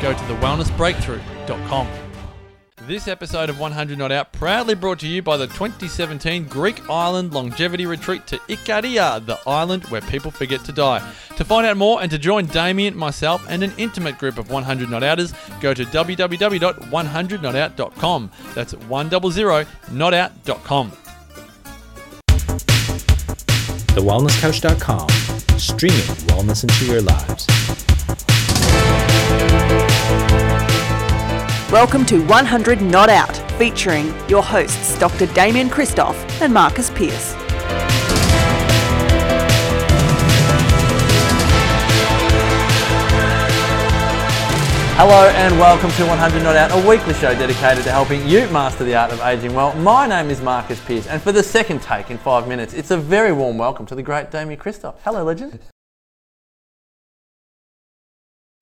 go to thewellnessbreakthrough.com. This episode of 100 Not Out proudly brought to you by the 2017 Greek Island Longevity Retreat to Ikaria, the island where people forget to die. To find out more and to join Damien, myself, and an intimate group of 100 Not Outers, go to www.100notout.com. That's 100notout.com. TheWellnessCouch.com, streaming wellness into your lives. Welcome to 100 Not Out, featuring your hosts Dr. Damien Kristof and Marcus Pearce. Hello and welcome to 100 Not Out, a weekly show dedicated to helping you master the art of aging well. My name is Marcus Pearce, and for the second take in five minutes, it's a very warm welcome to the great Damien Kristof. Hello, legend.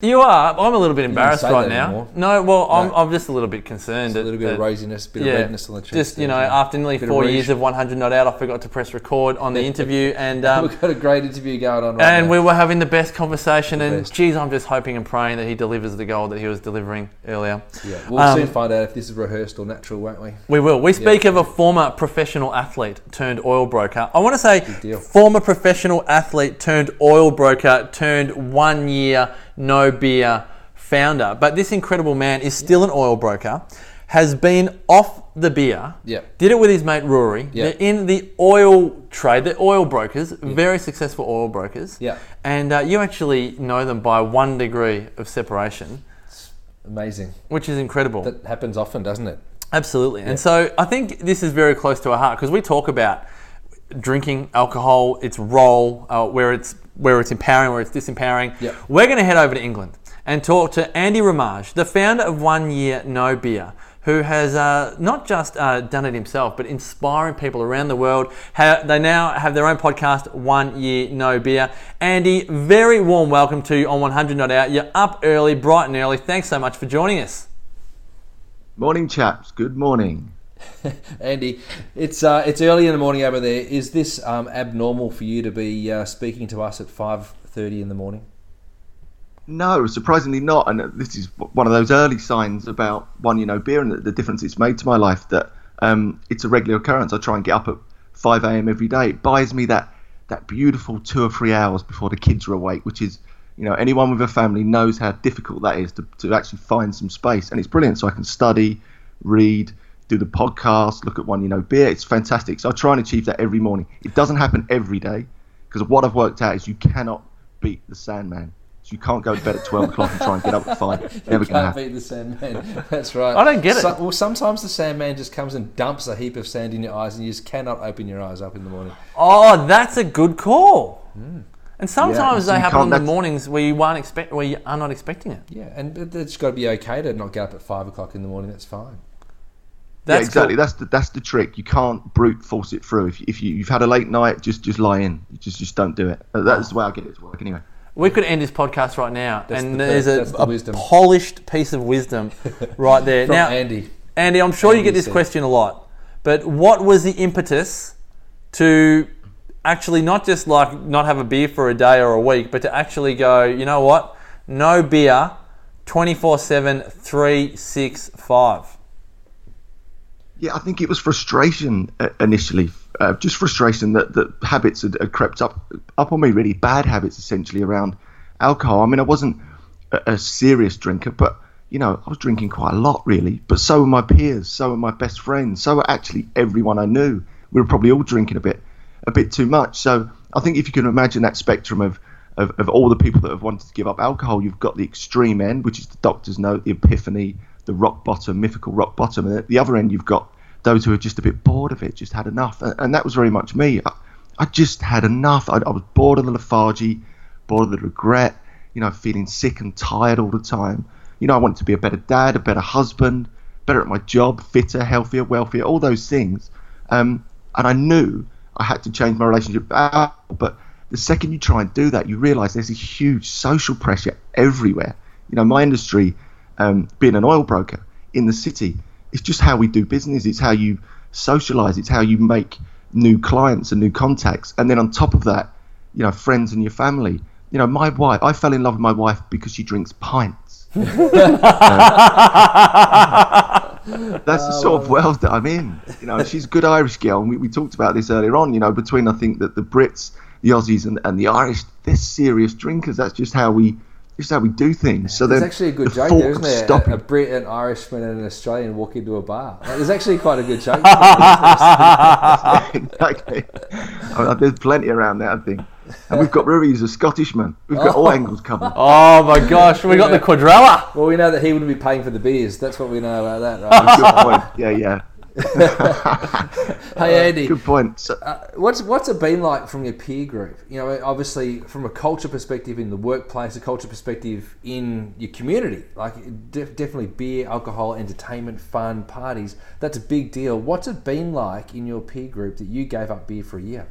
You are. I'm a little bit embarrassed right now. anymore. No, well, I'm, No. I'm just a little bit concerned. Just a little bit of that- rosiness, bit of redness on the cheeks. Just you know, after nearly Bit of four years of 100 Not Out, I forgot to press record on the interview, and um, We've got a great interview going on right and now. we were having the best conversation. The and best. geez, I'm just hoping and praying that he delivers the goal that he was delivering earlier. yeah, we'll Um, soon find out if this is rehearsed or natural, won't we? We will. We speak of a former professional athlete turned oil broker. I want to say former professional athlete turned oil broker turned one year no beer founder. But this incredible man is still an oil broker, has been off the beer, Yeah. did it with his mate Rory. Yeah. They're in the oil trade, the oil brokers, very successful oil brokers. Yeah. And uh, you actually know them by one degree of separation, Amazing. which is incredible. That happens often, doesn't it? Absolutely. And so I think this is very close to our heart because we talk about drinking alcohol, its role, uh, where it's where it's empowering, where it's disempowering. Yep. We're going to head over to England and talk to Andy Ramage, the founder of One Year No Beer, who has uh, not just uh, done it himself, but inspiring people around the world. Ha- they now have their own podcast, One Year No Beer. Andy, very warm welcome to you on 100 Not Out. You're up early, bright and early. Thanks so much for joining us. Morning, chaps. Good morning. Andy, it's uh, it's early in the morning over there. Is this um, abnormal for you to be uh, speaking to us at five thirty in the morning? No, surprisingly not. And this is one of those early signs about one year no beer and the, difference it's made to my life. That um, it's a regular occurrence. I try and get up at 5 a.m. every day. It buys me that that beautiful two or three hours before the kids are awake, which is, you know, anyone with a family knows how difficult that is to, to actually find some space. And it's brilliant. So I can study, read, do the podcast, look at one year no beer. It's fantastic. So I try and achieve that every morning. It doesn't happen every day because what I've worked out is you cannot beat the Sandman. So you can't go to bed at 12 o'clock and try and get up at 5. Never you going to can't happen. beat the Sandman. That's right. I don't get it. Well, sometimes the Sandman just comes and dumps a heap of sand in your eyes, and you just cannot open your eyes up in the morning. Oh, that's a good call. Hmm. And sometimes so they happen in the mornings where you aren't expect where you are not expecting it. Yeah, and it's got to be okay to not get up at five o'clock in the morning. That's fine. Yeah, exactly. cool. That's the that's the trick. You can't brute force it through. If, if you, you've had a late night, just just lie in. You just just don't do it. Uh, That's the way I get it to work anyway. We could end this podcast right now, That's and the- there's a, the a polished piece of wisdom right there. From now, Andy. Andy, I'm sure you get this said. question a lot, but what was the impetus to actually not just like not have a beer for a day or a week, but to actually go, you know what? No beer, 24 7, 365. Yeah, I think it was frustration uh, initially. Uh, just frustration that, that habits had, had crept up up on me. Really bad habits, essentially around alcohol. I mean, I wasn't a, a serious drinker, but you know, I was drinking quite a lot, really. But so were my peers, so were my best friends, so were actually everyone I knew. We were probably all drinking a bit, a bit too much. So I think if you can imagine that spectrum of of, of all the people that have wanted to give up alcohol, you've got the extreme end, which is the doctor's note, the epiphany, the rock bottom, mythical rock bottom, and at the other end, you've got those who are just a bit bored of it, just had enough, and, that was very much me. I, I just had enough. I, I was bored of the lethargy, bored of the regret. You know, feeling sick and tired all the time. You know, I wanted to be a better dad, a better husband, better at my job, fitter, healthier, wealthier, all those things. Um, and I knew I had to change my relationship. But the second you try and do that, you realise there's a huge social pressure everywhere. You know, my industry, um, being an oil broker in the city, it's just how we do business. It's how you socialise. It's how you make new clients and new contacts. And then on top of that, you know, friends and your family. You know, my wife. I fell in love with my wife because she drinks pints. That's the sort of world that I'm in. You know, she's a good Irish girl, and we, we talked about this earlier on. You know, between I think that the Brits, the Aussies, and, and the Irish, they're serious drinkers. That's just how we, just how we do things. So There's actually a good the joke thought there, isn't of there? Stopping, A, a Brit, an Irishman, and an Australian walk into a bar. Like, there's actually quite a good joke. exactly. I mean, there's plenty around there, I think. And we've got Ruby, who's a Scottishman. We've got all oh. angles covered. Oh my gosh, we got the quadrella. well, we know that he wouldn't be paying for the beers. That's what we know about that, right? Yeah, yeah. hey, Andy. Good point. So, Uh, what's what's it been like from your peer group? You know, obviously from a culture perspective in the workplace, a culture perspective in your community, like def- definitely beer, alcohol, entertainment, fun, parties. That's a big deal. What's it been like in your peer group that you gave up beer for a year?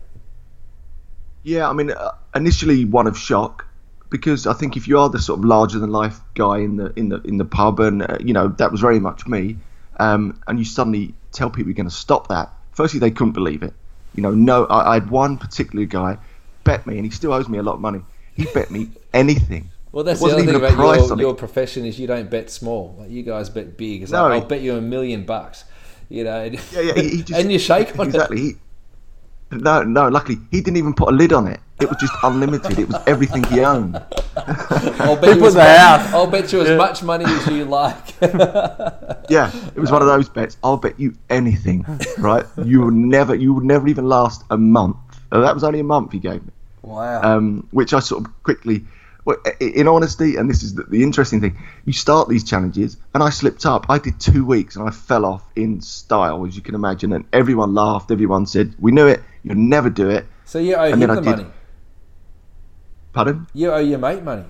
Yeah, I mean, uh, initially one of shock because I think if you are the sort of larger than life guy in the in the in the pub, and uh, you know that was very much me, um, and you suddenly tell people you're going to stop that. Firstly, they couldn't believe it. You know, no, I, I had one particular guy bet me, and he still owes me a lot of money. He bet me anything. Well, that's the other thing about your, your profession is you don't bet small. Like you guys bet big. It's No, like, I'll bet you a million bucks. You know, Yeah, yeah, he, he just, and you shake exactly. He, no, no. Luckily, he didn't even put a lid on it. It was just unlimited. It was everything he owned. I'll bet you People as the much, house. I'll bet you as much money as you like. Yeah, it was one of those bets. I'll bet you anything, right? You would never, you would never even last a month. Uh, that was only a month he gave me, wow. um, which I sort of quickly. Well, in honesty, and this is the, the interesting thing, you start these challenges, and I slipped up. I did two weeks, and I fell off in style, as you can imagine, and everyone laughed. Everyone said, "We knew it. You'll never do it." so you owe him and I the did- money. Pardon? You owe your mate money.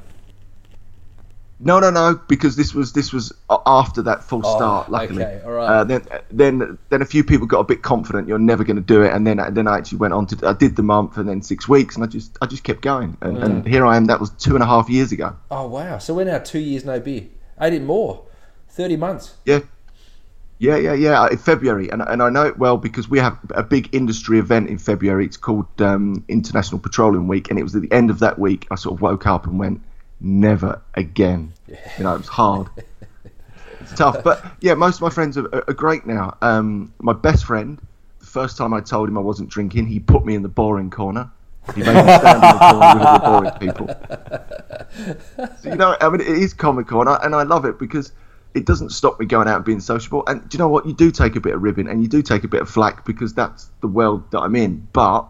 No, no, no, because this was this was after that full Oh, start. Luckily, okay, all right. uh, then then then a few people got a bit confident. You're never going to do it, and then then I actually went on to I did the month and then six weeks, and I just I just kept going, and, and here I am. That was two and a half years ago. Oh wow! So we're now two years no beer. Ate it more, thirty months. Yeah, yeah, yeah, yeah. In February, and and I know it well because we have a big industry event in February. It's called um, International Petroleum Week, and it was at the end of that week. I sort of woke up and went, never again. You know, it was hard. It's tough, but yeah, most of my friends are, are great now. Um, my best friend, the first time I told him I wasn't drinking, he put me in the boring corner. He made me stand in the corner with the boring people. So, you know, I mean, it is comical, and I, and I love it because it doesn't stop me going out and being sociable. And do you know what? You do take a bit of ribbon and you do take a bit of flack because that's the world that I'm in. But,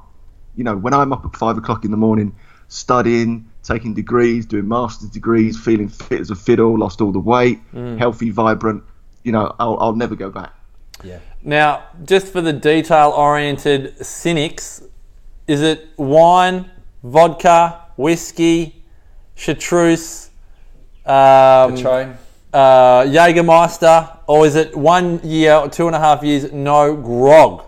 you know, when I'm up at five o'clock in the morning studying, taking degrees, doing master's degrees, feeling fit as a fiddle, lost all the weight, healthy, vibrant, you know, I'll, I'll never go back. Yeah. Now, just for the detail-oriented cynics, is it wine, vodka, whiskey, chartreuse, um, Patron. uh, Jägermeister, or is it one year or two and a half years no grog?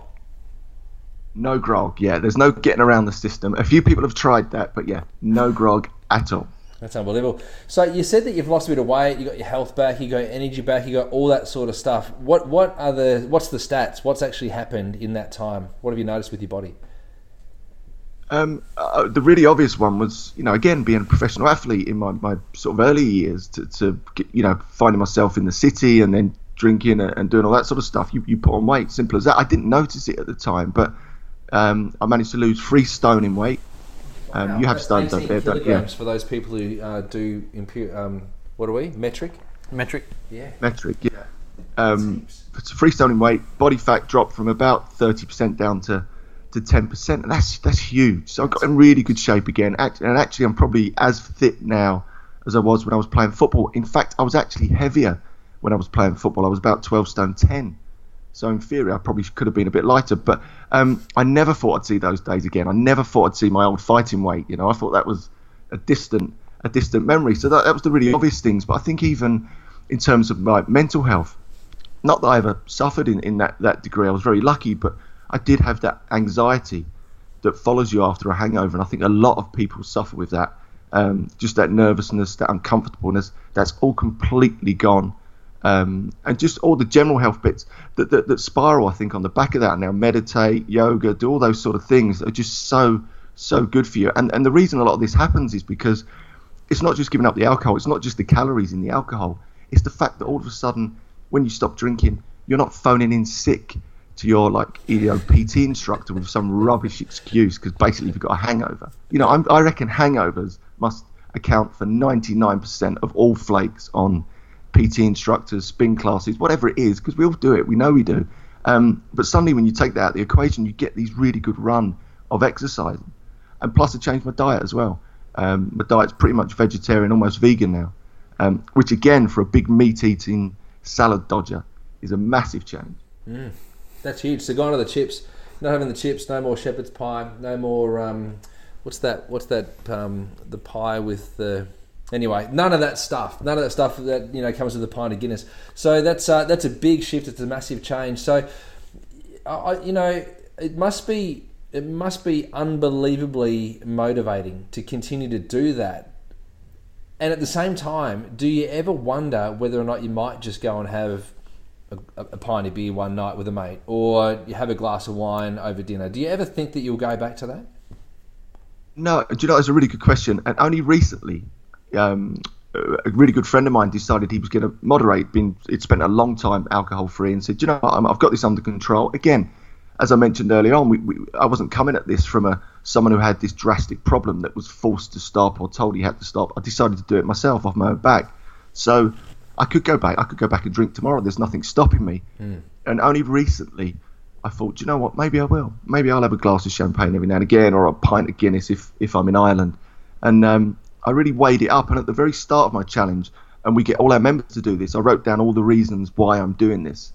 No grog, yeah. There's no getting around the system. A few people have tried that, but yeah, no grog at all. That's unbelievable. So you said that you've lost a bit of weight, you got your health back, you got your energy back, you got all that sort of stuff. What what are the what's the stats? What's actually happened in that time? What have you noticed with your body? Um, uh, the really obvious one was, you know, again being a professional athlete in my, my sort of early years to, to get, you know finding myself in the city and then drinking and, and doing all that sort of stuff. You, you put on weight, simple as that. I didn't notice it at the time, but um, I managed to lose three stone in weight. Um, you have That's stones up there, don't you? kilograms for those people who uh, do impu- um, what are we metric? Metric. Yeah. Metric, yeah. Um, it's a free stone in weight. Body fat dropped from about thirty percent down to to ten percent, and that's that's huge. So I got in really good shape again. And actually, I'm probably as fit now as I was when I was playing football. In fact, I was actually heavier when I was playing football. I was about twelve stone ten. So in theory, I probably could have been a bit lighter. But um, I never thought I'd see those days again. I never thought I'd see my old fighting weight. You know, I thought that was a distant a distant memory. So that, that was the really obvious things. But I think even in terms of my mental health, not that I ever suffered in, in that, that degree. I was very lucky, but I did have that anxiety that follows you after a hangover, and I think a lot of people suffer with that. Um, just that nervousness, that uncomfortableness, that's all completely gone. Um, and just all the general health bits that, that, that spiral, I think, on the back of that now, meditate, yoga, do all those sort of things are just so, so good for you. And, and the reason a lot of this happens is because it's not just giving up the alcohol, it's not just the calories in the alcohol, it's the fact that all of a sudden, when you stop drinking, you're not phoning in sick to your like know PT instructor with some rubbish excuse because basically you've got a hangover. You know, I'm, I reckon hangovers must account for 99% of all flakes on PT instructors, spin classes, whatever it is, because we all do it. We know we do. Um, but suddenly, when you take that out of the equation, you get these really good run of exercise. And plus, I changed my diet as well. Um, my diet's pretty much vegetarian, almost vegan now, um, which again, for a big meat-eating salad dodger, is a massive change. That's huge. So gone are the chips. Not having the chips. No more shepherd's pie. No more. Um, what's that? What's that? Um, the pie with the. Anyway, none of that stuff. None of that stuff that you know comes with a pint of Guinness. So that's uh, that's a big shift. It's a massive change. So, I, you know, it must be it must be unbelievably motivating to continue to do that. And at the same time, do you ever wonder whether or not you might just go and have a, a pint of beer one night with a mate, or you have a glass of wine over dinner? Do you ever think that you'll go back to that? No, do you know, it's a really good question. And only recently, um, a really good friend of mine decided he was going to moderate. Been it spent a long time alcohol free, and said, you know, what? I'm, I've got this under control." Again, as I mentioned earlier on, we, we, I wasn't coming at this from a someone who had this drastic problem that was forced to stop or told he had to stop. I decided to do it myself off my own back. So I could go back. I could go back and drink tomorrow. There's nothing stopping me. And only recently, I thought, you know what? Maybe I will. Maybe I'll have a glass of champagne every now and again, or a pint of Guinness if if I'm in Ireland. And um, I really weighed it up. And at the very start of my challenge, and we get all our members to do this, I wrote down all the reasons why I'm doing this.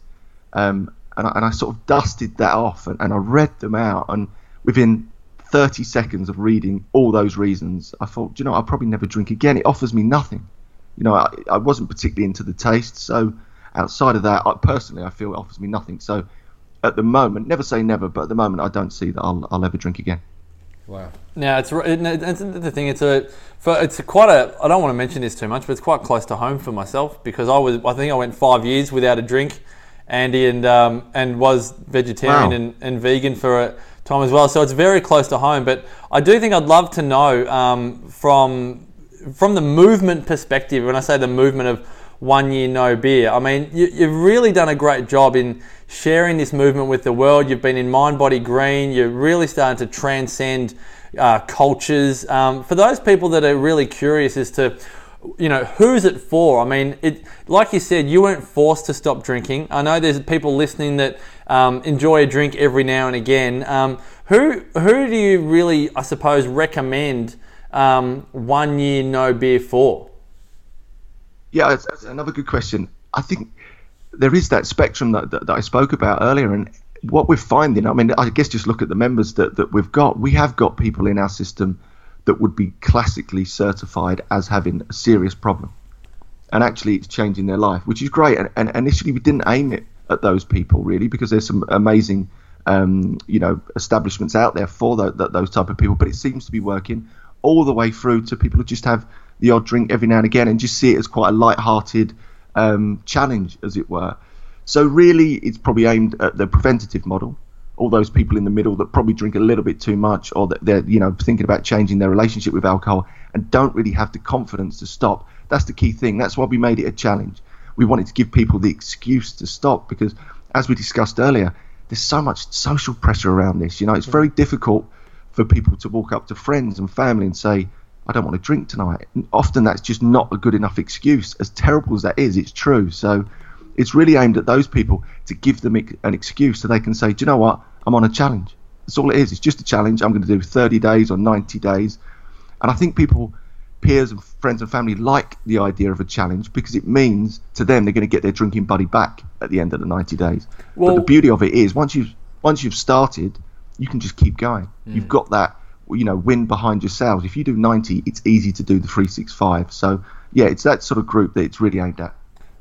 Um, and, I, and I sort of dusted that off and, and I read them out. And within 30 seconds of reading all those reasons, I thought, you know, I'll probably never drink again. It offers me nothing. You know, I, I wasn't particularly into the taste. So outside of that, I, personally, I feel it offers me nothing. So at the moment, never say never, but at the moment, I don't see that I'll, I'll ever drink again. Wow. Now it's it, it's the thing. It's a for it's a quite a. I don't want to mention this too much, but it's quite close to home for myself because I was. I think I went five years without a drink, Andy, and um, and was vegetarian Wow. and, and vegan for a time as well. So it's very close to home. But I do think I'd love to know um, from from the movement perspective. When I say the movement of one year no beer, I mean you, you've really done a great job in sharing this movement with the world. You've been in Mind Body Green. You're really starting to transcend uh, cultures. Um, for those people that are really curious as to, you know, who's it for? I mean, it like you said, you weren't forced to stop drinking. I know there's people listening that um, enjoy a drink every now and again. Um, who who do you really, I suppose, recommend um, one year no beer for? Yeah, that's, that's another good question. I think there is that spectrum that, that, that I spoke about earlier, and what we're finding, I mean, I guess just look at the members that, that we've got. We have got people in our system that would be classically certified as having a serious problem. And actually, it's changing their life, which is great. And, and initially, we didn't aim it at those people really, because there's some amazing, um, you know, establishments out there for tho- th those type of people. But it seems to be working. all the way through to people who just have the odd drink every now and again and just see it as quite a light-hearted um, challenge, as it were. So really, it's probably aimed at the preventative model. All those people in the middle that probably drink a little bit too much, or that they're you know thinking about changing their relationship with alcohol and don't really have the confidence to stop. That's the key thing. That's why we made it a challenge. We wanted to give people the excuse to stop because, as we discussed earlier, there's so much social pressure around this. You know, it's very difficult for people to walk up to friends and family and say, I don't want to drink tonight. And often that's just not a good enough excuse. As terrible as that is, it's true. So it's really aimed at those people to give them an excuse so they can say, Do you know what? I'm on a challenge. That's all it is. It's just a challenge. I'm going to do 30 days or 90 days. And I think people, peers and friends and family, like the idea of a challenge because it means to them they're going to get their drinking buddy back at the end of the 90 days. Well- but the beauty of it is once you've once you've started, you can just keep going. You've mm. got that you know win behind yourselves. If you do 90, it's easy to do the 365. So yeah, it's that sort of group that it's really aimed at.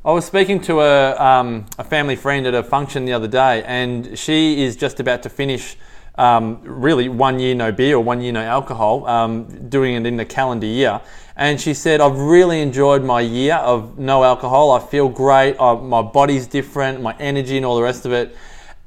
I was speaking to a, um, a family friend at a function the other day, and she is just about to finish um, really one year no beer or one year no alcohol, um, doing it in the calendar year. And she said, I've really enjoyed my year of no alcohol. I feel great. I, my body's different, my energy, and all the rest of it.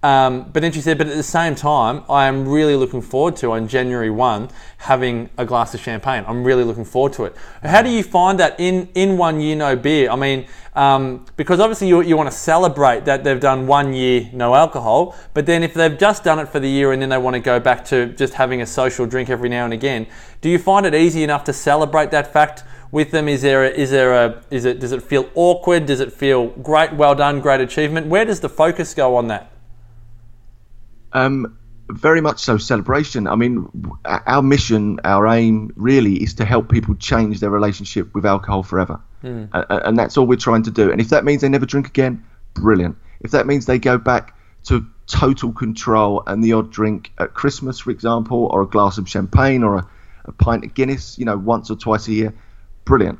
Um, but then she said, but at the same time, I am really looking forward to on January 1 having a glass of champagne. I'm really looking forward to it. How do you find that in, in one year no beer? I mean, um, because obviously you, you want to celebrate that they've done one year no alcohol, but then if they've just done it for the year and then they want to go back to just having a social drink every now and again, do you find it easy enough to celebrate that fact? With them, is there a, is there a is it does it feel awkward? Does it feel great? Well done, great achievement. Where does the focus go on that? Um, very much so celebration. I mean, our mission, our aim, really is to help people change their relationship with alcohol forever, a- and that's all we're trying to do. And if that means they never drink again, brilliant. If that means they go back to total control and the odd drink at Christmas, for example, or a glass of champagne or a, a pint of Guinness, you know, once or twice a year, brilliant.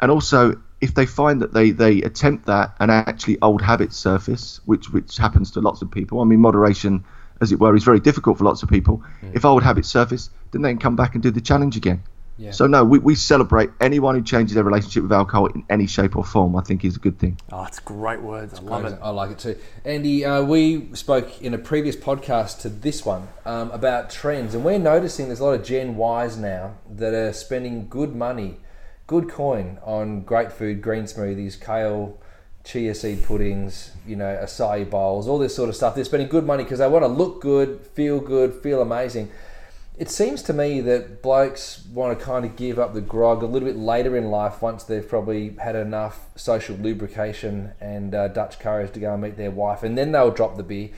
And also, if they find that they, they attempt that and actually old habits surface, which which happens to lots of people. I mean, moderation, as it were, is very difficult for lots of people. If I would have it surface, then they can come back and do the challenge again. So no, we, we celebrate anyone who changes their relationship with alcohol in any shape or form. I think is a good thing. Oh, it's great words. I love it. I like it too. Andy, uh, we spoke in a previous podcast to this one um, about trends, and we're noticing there's a lot of Gen Ys now that are spending good money, good coin on great food, green smoothies, kale, chia seed puddings, you know, acai bowls, all this sort of stuff. They're spending good money because they want to look good, feel good, feel amazing. It seems to me that blokes want to kind of give up the grog a little bit later in life once they've probably had enough social lubrication and uh, Dutch courage to go and meet their wife, and then they'll drop the beer.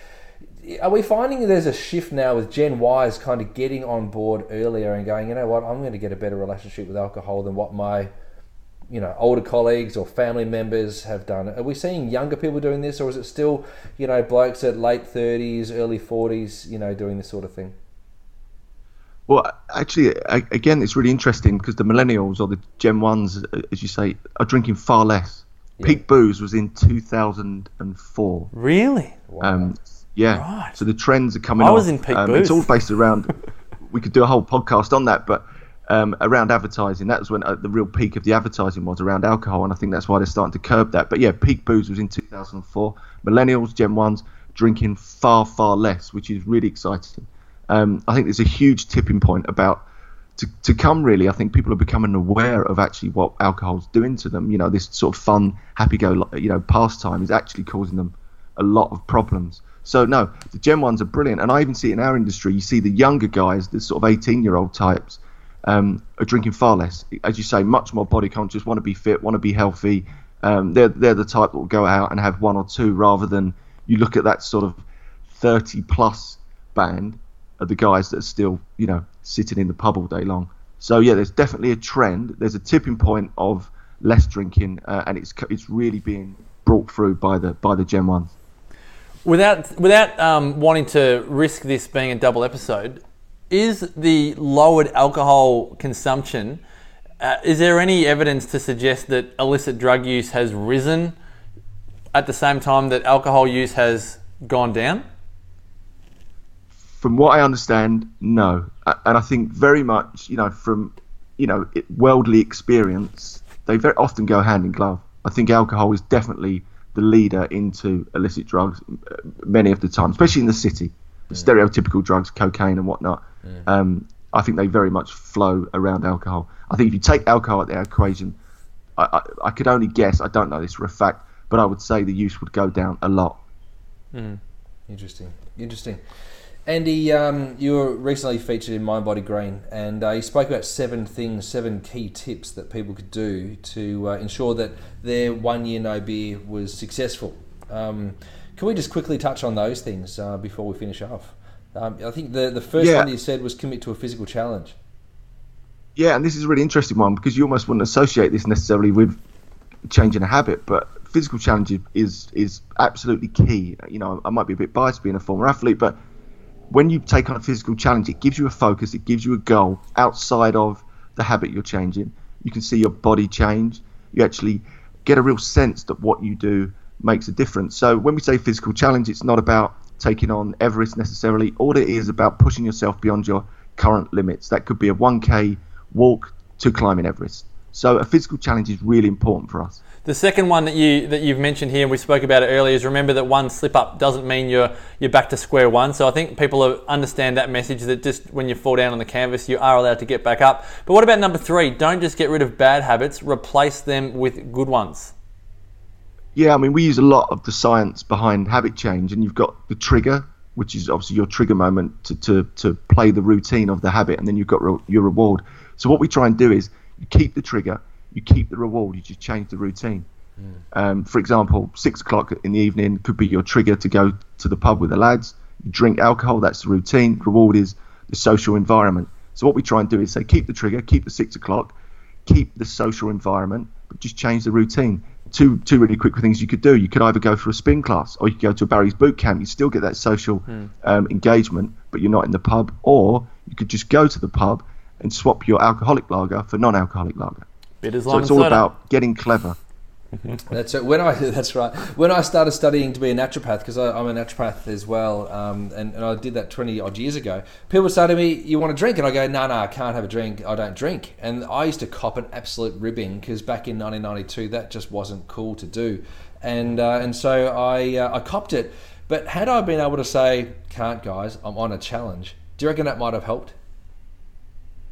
Are we finding there's a shift now with Gen Ys kind of getting on board earlier and going, you know what, I'm going to get a better relationship with alcohol than what my you know older colleagues or family members have done are we seeing younger people doing this or is it still you know blokes at late 30s early 40s you know doing this sort of thing Well, actually, a- again, it's really interesting because the millennials or the Gen Ones, as you say, are drinking far less. Peak booze was in 2004. Really? Um, yeah. Right. So the trends are coming. I was off. in peak um, It's all based around. we could do a whole podcast on that, but um, around advertising, that was when uh, the real peak of the advertising was around alcohol, and I think that's why they're starting to curb that. But yeah, peak booze was in 2004. Millennials, Gen Ones, drinking far far less, which is really exciting. Um, I think there's a huge tipping point about to, to come really i think people are becoming aware of actually what alcohol's doing to them you know this sort of fun happy go you know pastime is actually causing them a lot of problems so no the gen ones are brilliant and i even see it in our industry you see the younger guys the sort of 18 year old types um, are drinking far less as you say much more body conscious want to be fit want to be healthy um, they're, they're the type that will go out and have one or two rather than you look at that sort of 30 plus band of the guys that are still, you know, sitting in the pub all day long. So yeah, there's definitely a trend. There's a tipping point of less drinking, uh, and it's it's really being brought through by the by the Gen ones. Without without um, wanting to risk this being a double episode, is the lowered alcohol consumption? Uh, is there any evidence to suggest that illicit drug use has risen at the same time that alcohol use has gone down? From what I understand, no, and I think very much, you know, from you know, worldly experience, they very often go hand in glove. I think alcohol is definitely the leader into illicit drugs uh, many of the time, especially in the city. Stereotypical drugs, cocaine and whatnot. Um, I think they very much flow around alcohol. I think if you take alcohol out of the equation, I, I, I could only guess, I don't know this for a fact, but I would say the use would go down a lot. Interesting, interesting. Andy, um, you were recently featured in Mind Body Green, and uh, you spoke about seven things, seven key tips that people could do to uh, ensure that their one year no beer was successful. Um, can we just quickly touch on those things uh, before we finish off? Um, I think the the first Yeah. one you said was commit to a physical challenge. Yeah, and this is a really interesting one because you almost wouldn't associate this necessarily with changing a habit, but physical challenge is- is is absolutely key. You know, I might be a bit biased being a former athlete, but when you take on a physical challenge, it gives you a focus, it gives you a goal outside of the habit you're changing. You can see your body change. You actually get a real sense that what you do makes a difference. So when we say physical challenge, it's not about taking on Everest necessarily. All it is about pushing yourself beyond your current limits. That could be a 1K walk to climbing Everest. So a physical challenge is really important for us. The second one that you that you've mentioned here, and we spoke about it earlier, is remember that one slip up doesn't mean you're you're back to square one. So I think people understand that message that just when you fall down on the canvas, you are allowed to get back up. But what about number three? Don't just get rid of bad habits; replace them with good ones. Yeah, I mean, we use a lot of the science behind habit change, and you've got the trigger, which is obviously your trigger moment to, to, to play the routine of the habit, and then you've got re- your reward. So, what we try and do is you keep the trigger, you keep the reward, you just change the routine. Um, for example, six o'clock in the evening could be your trigger to go to the pub with the lads. You drink alcohol, that's the routine. Reward is the social environment. So, what we try and do is say keep the trigger, keep the six o'clock, keep the social environment, but just change the routine. Two two really quick things you could do. You could either go for a spin class, or you could go to a Barry's boot camp. You still get that social um, engagement, but you're not in the pub. Or you could just go to the pub and swap your alcoholic lager for non-alcoholic lager. Bitters, So it's all soda. about getting clever. That's it. When I that's right. When I started studying to be a naturopath, because I'm a naturopath as well, um, and, and I did that 20 odd years ago. People would say to me, "You want a drink?" And I go, "No, no, I can't have a drink. I don't drink." And I used to cop an absolute ribbing because back in 1992, that just wasn't cool to do, and uh, and so I uh, I copped it. But had I been able to say, "Can't, guys, I'm on a challenge," do you reckon that might have helped?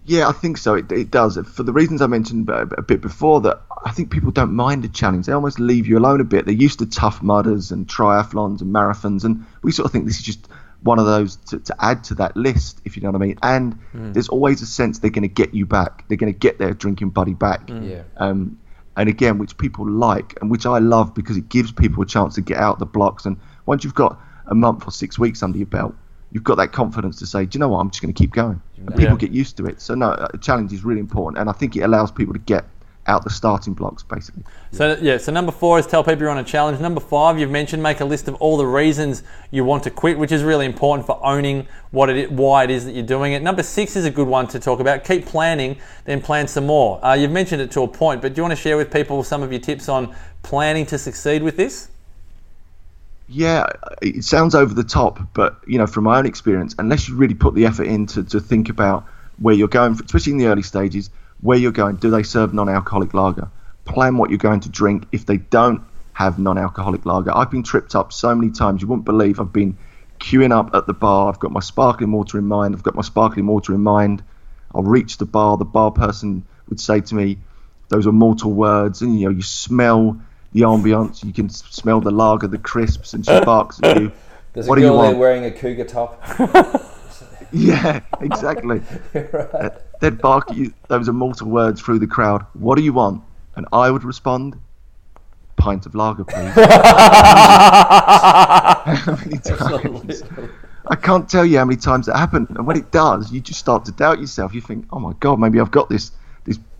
Yeah, I think so. It, it does. For the reasons I mentioned a, a bit before, that I think people don't mind a challenge. They almost leave you alone a bit. They're used to tough mudders and triathlons and marathons, and we sort of think this is just one of those to, to add to that list, if you know what I mean. And there's always a sense they're going to get you back. They're going to get their drinking buddy back. Yeah. Um, and again, which people like and which I love because it gives people a chance to get out the blocks. And once you've got a month or six weeks under your belt, you've got that confidence to say, do you know what, I'm just going to keep going. And people Yeah. get used to it. So, no, a challenge is really important. And I think it allows people to get out the starting blocks, basically. So yeah, so number four is tell people you're on a challenge. Number five, you've mentioned make a list of all the reasons you want to quit, which is really important for owning what it, why it is that you're doing it. Number six is a good one to talk about. Keep planning, then plan some more. Uh, you've mentioned it to a point, but do you want to share with people some of your tips on planning to succeed with this? Yeah, it sounds over the top, but you know, from my own experience, unless you really put the effort in to, to think about where you're going, especially in the early stages, where you're going, do they serve non-alcoholic lager? Plan what you're going to drink. If they don't have non-alcoholic lager, I've been tripped up so many times you wouldn't believe. I've been queuing up at the bar. I've got my sparkling water in mind. I've got my sparkling water in mind. I'll reach the bar. The bar person would say to me, "Those are mortal words," and you know, you smell the ambiance. You can smell the lager, the crisps, and she barks at you. There's What a do you want? wearing a cougar top. Yeah, exactly. Uh, They'd bark at you those immortal words through the crowd. What do you want? And I would respond, pint of lager, please. how many times? I can't tell you how many times that happened. And when it does, you just start to doubt yourself. You think, oh my God, maybe I've got this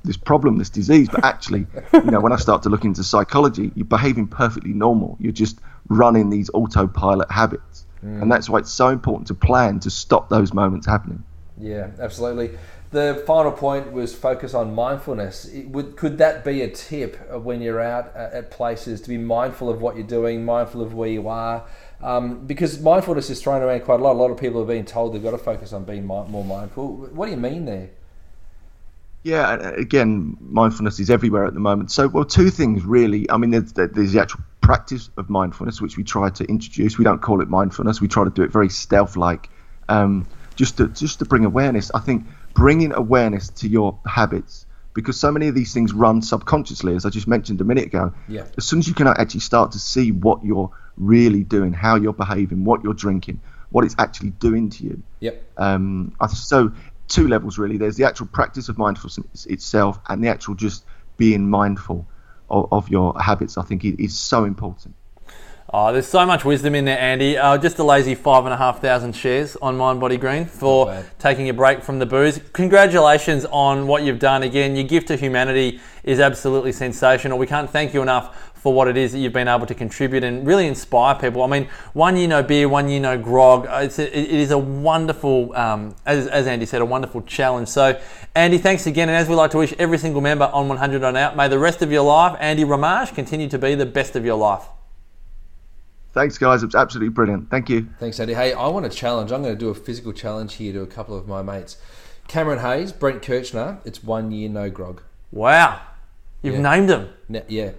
this problem, this disease. But actually, you know, when I start to look into psychology, you're behaving perfectly normal. You're just running these autopilot habits. And that's why it's so important to plan to stop those moments happening. Yeah, absolutely. The final point was focus on mindfulness. It would, could that be a tip when you're out at, at places to be mindful of what you're doing, mindful of where you are? Um, because mindfulness is thrown around quite a lot. A lot of people are being told they've got to focus on being mi- more mindful. What do you mean there? Yeah, uh, again, mindfulness is everywhere at the moment. So, well, two things really. I mean, there's, there's the actual practice of mindfulness, which we try to introduce. We don't call it mindfulness. We try to do it very stealth-like, um, just to just to bring awareness. I think bringing awareness to your habits, because so many of these things run subconsciously, as I just mentioned a minute ago. Yeah. As soon as you can actually start to see what you're really doing, how you're behaving, what you're drinking, what it's actually doing to you. Yep. Um, so two levels really. There's the actual practice of mindfulness itself, and the actual just being mindful of, of your habits. I think is so important. Oh, there's so much wisdom in there, Andy. Uh, just a lazy five and a half thousand shares on Mind Body Green for taking a break from the booze. Congratulations on what you've done. Again, your gift to humanity is absolutely sensational. We can't thank you enough for what it is that you've been able to contribute and really inspire people. I mean, one year no beer, one year no grog. Uh, It's a, it is a wonderful, um, as, as Andy said, a wonderful challenge. So, Andy, thanks again. And as we like to wish every single member on 100 Not Out, may the rest of your life, Andy Ramage, continue to be the best of your life. Thanks, guys. It was absolutely brilliant. Thank you. Thanks, Andy. Hey, I want a challenge. I'm going to do a physical challenge here to a couple of my mates. Cameron Hayes, Brent Kirchner. It's one year no grog. Wow. You've Yeah. named them. Ne- yeah,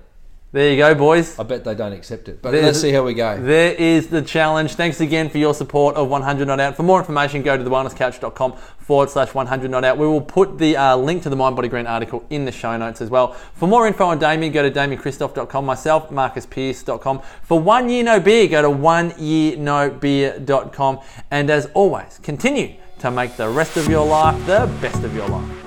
There you go, boys. I bet they don't accept it. But There's- let's see how we go. There is the challenge. Thanks again for your support of 100 Not Out. For more information, go to thewellnesscouch.com forward slash 100 Not Out. We will put the uh, link to the Mind Body Green article in the show notes as well. For more info on Damien, go to damienkristoff.com. Myself, marcuspierce.com. For one year no beer, go to oneyearnobeer.com. And as always, continue to make the rest of your life the best of your life.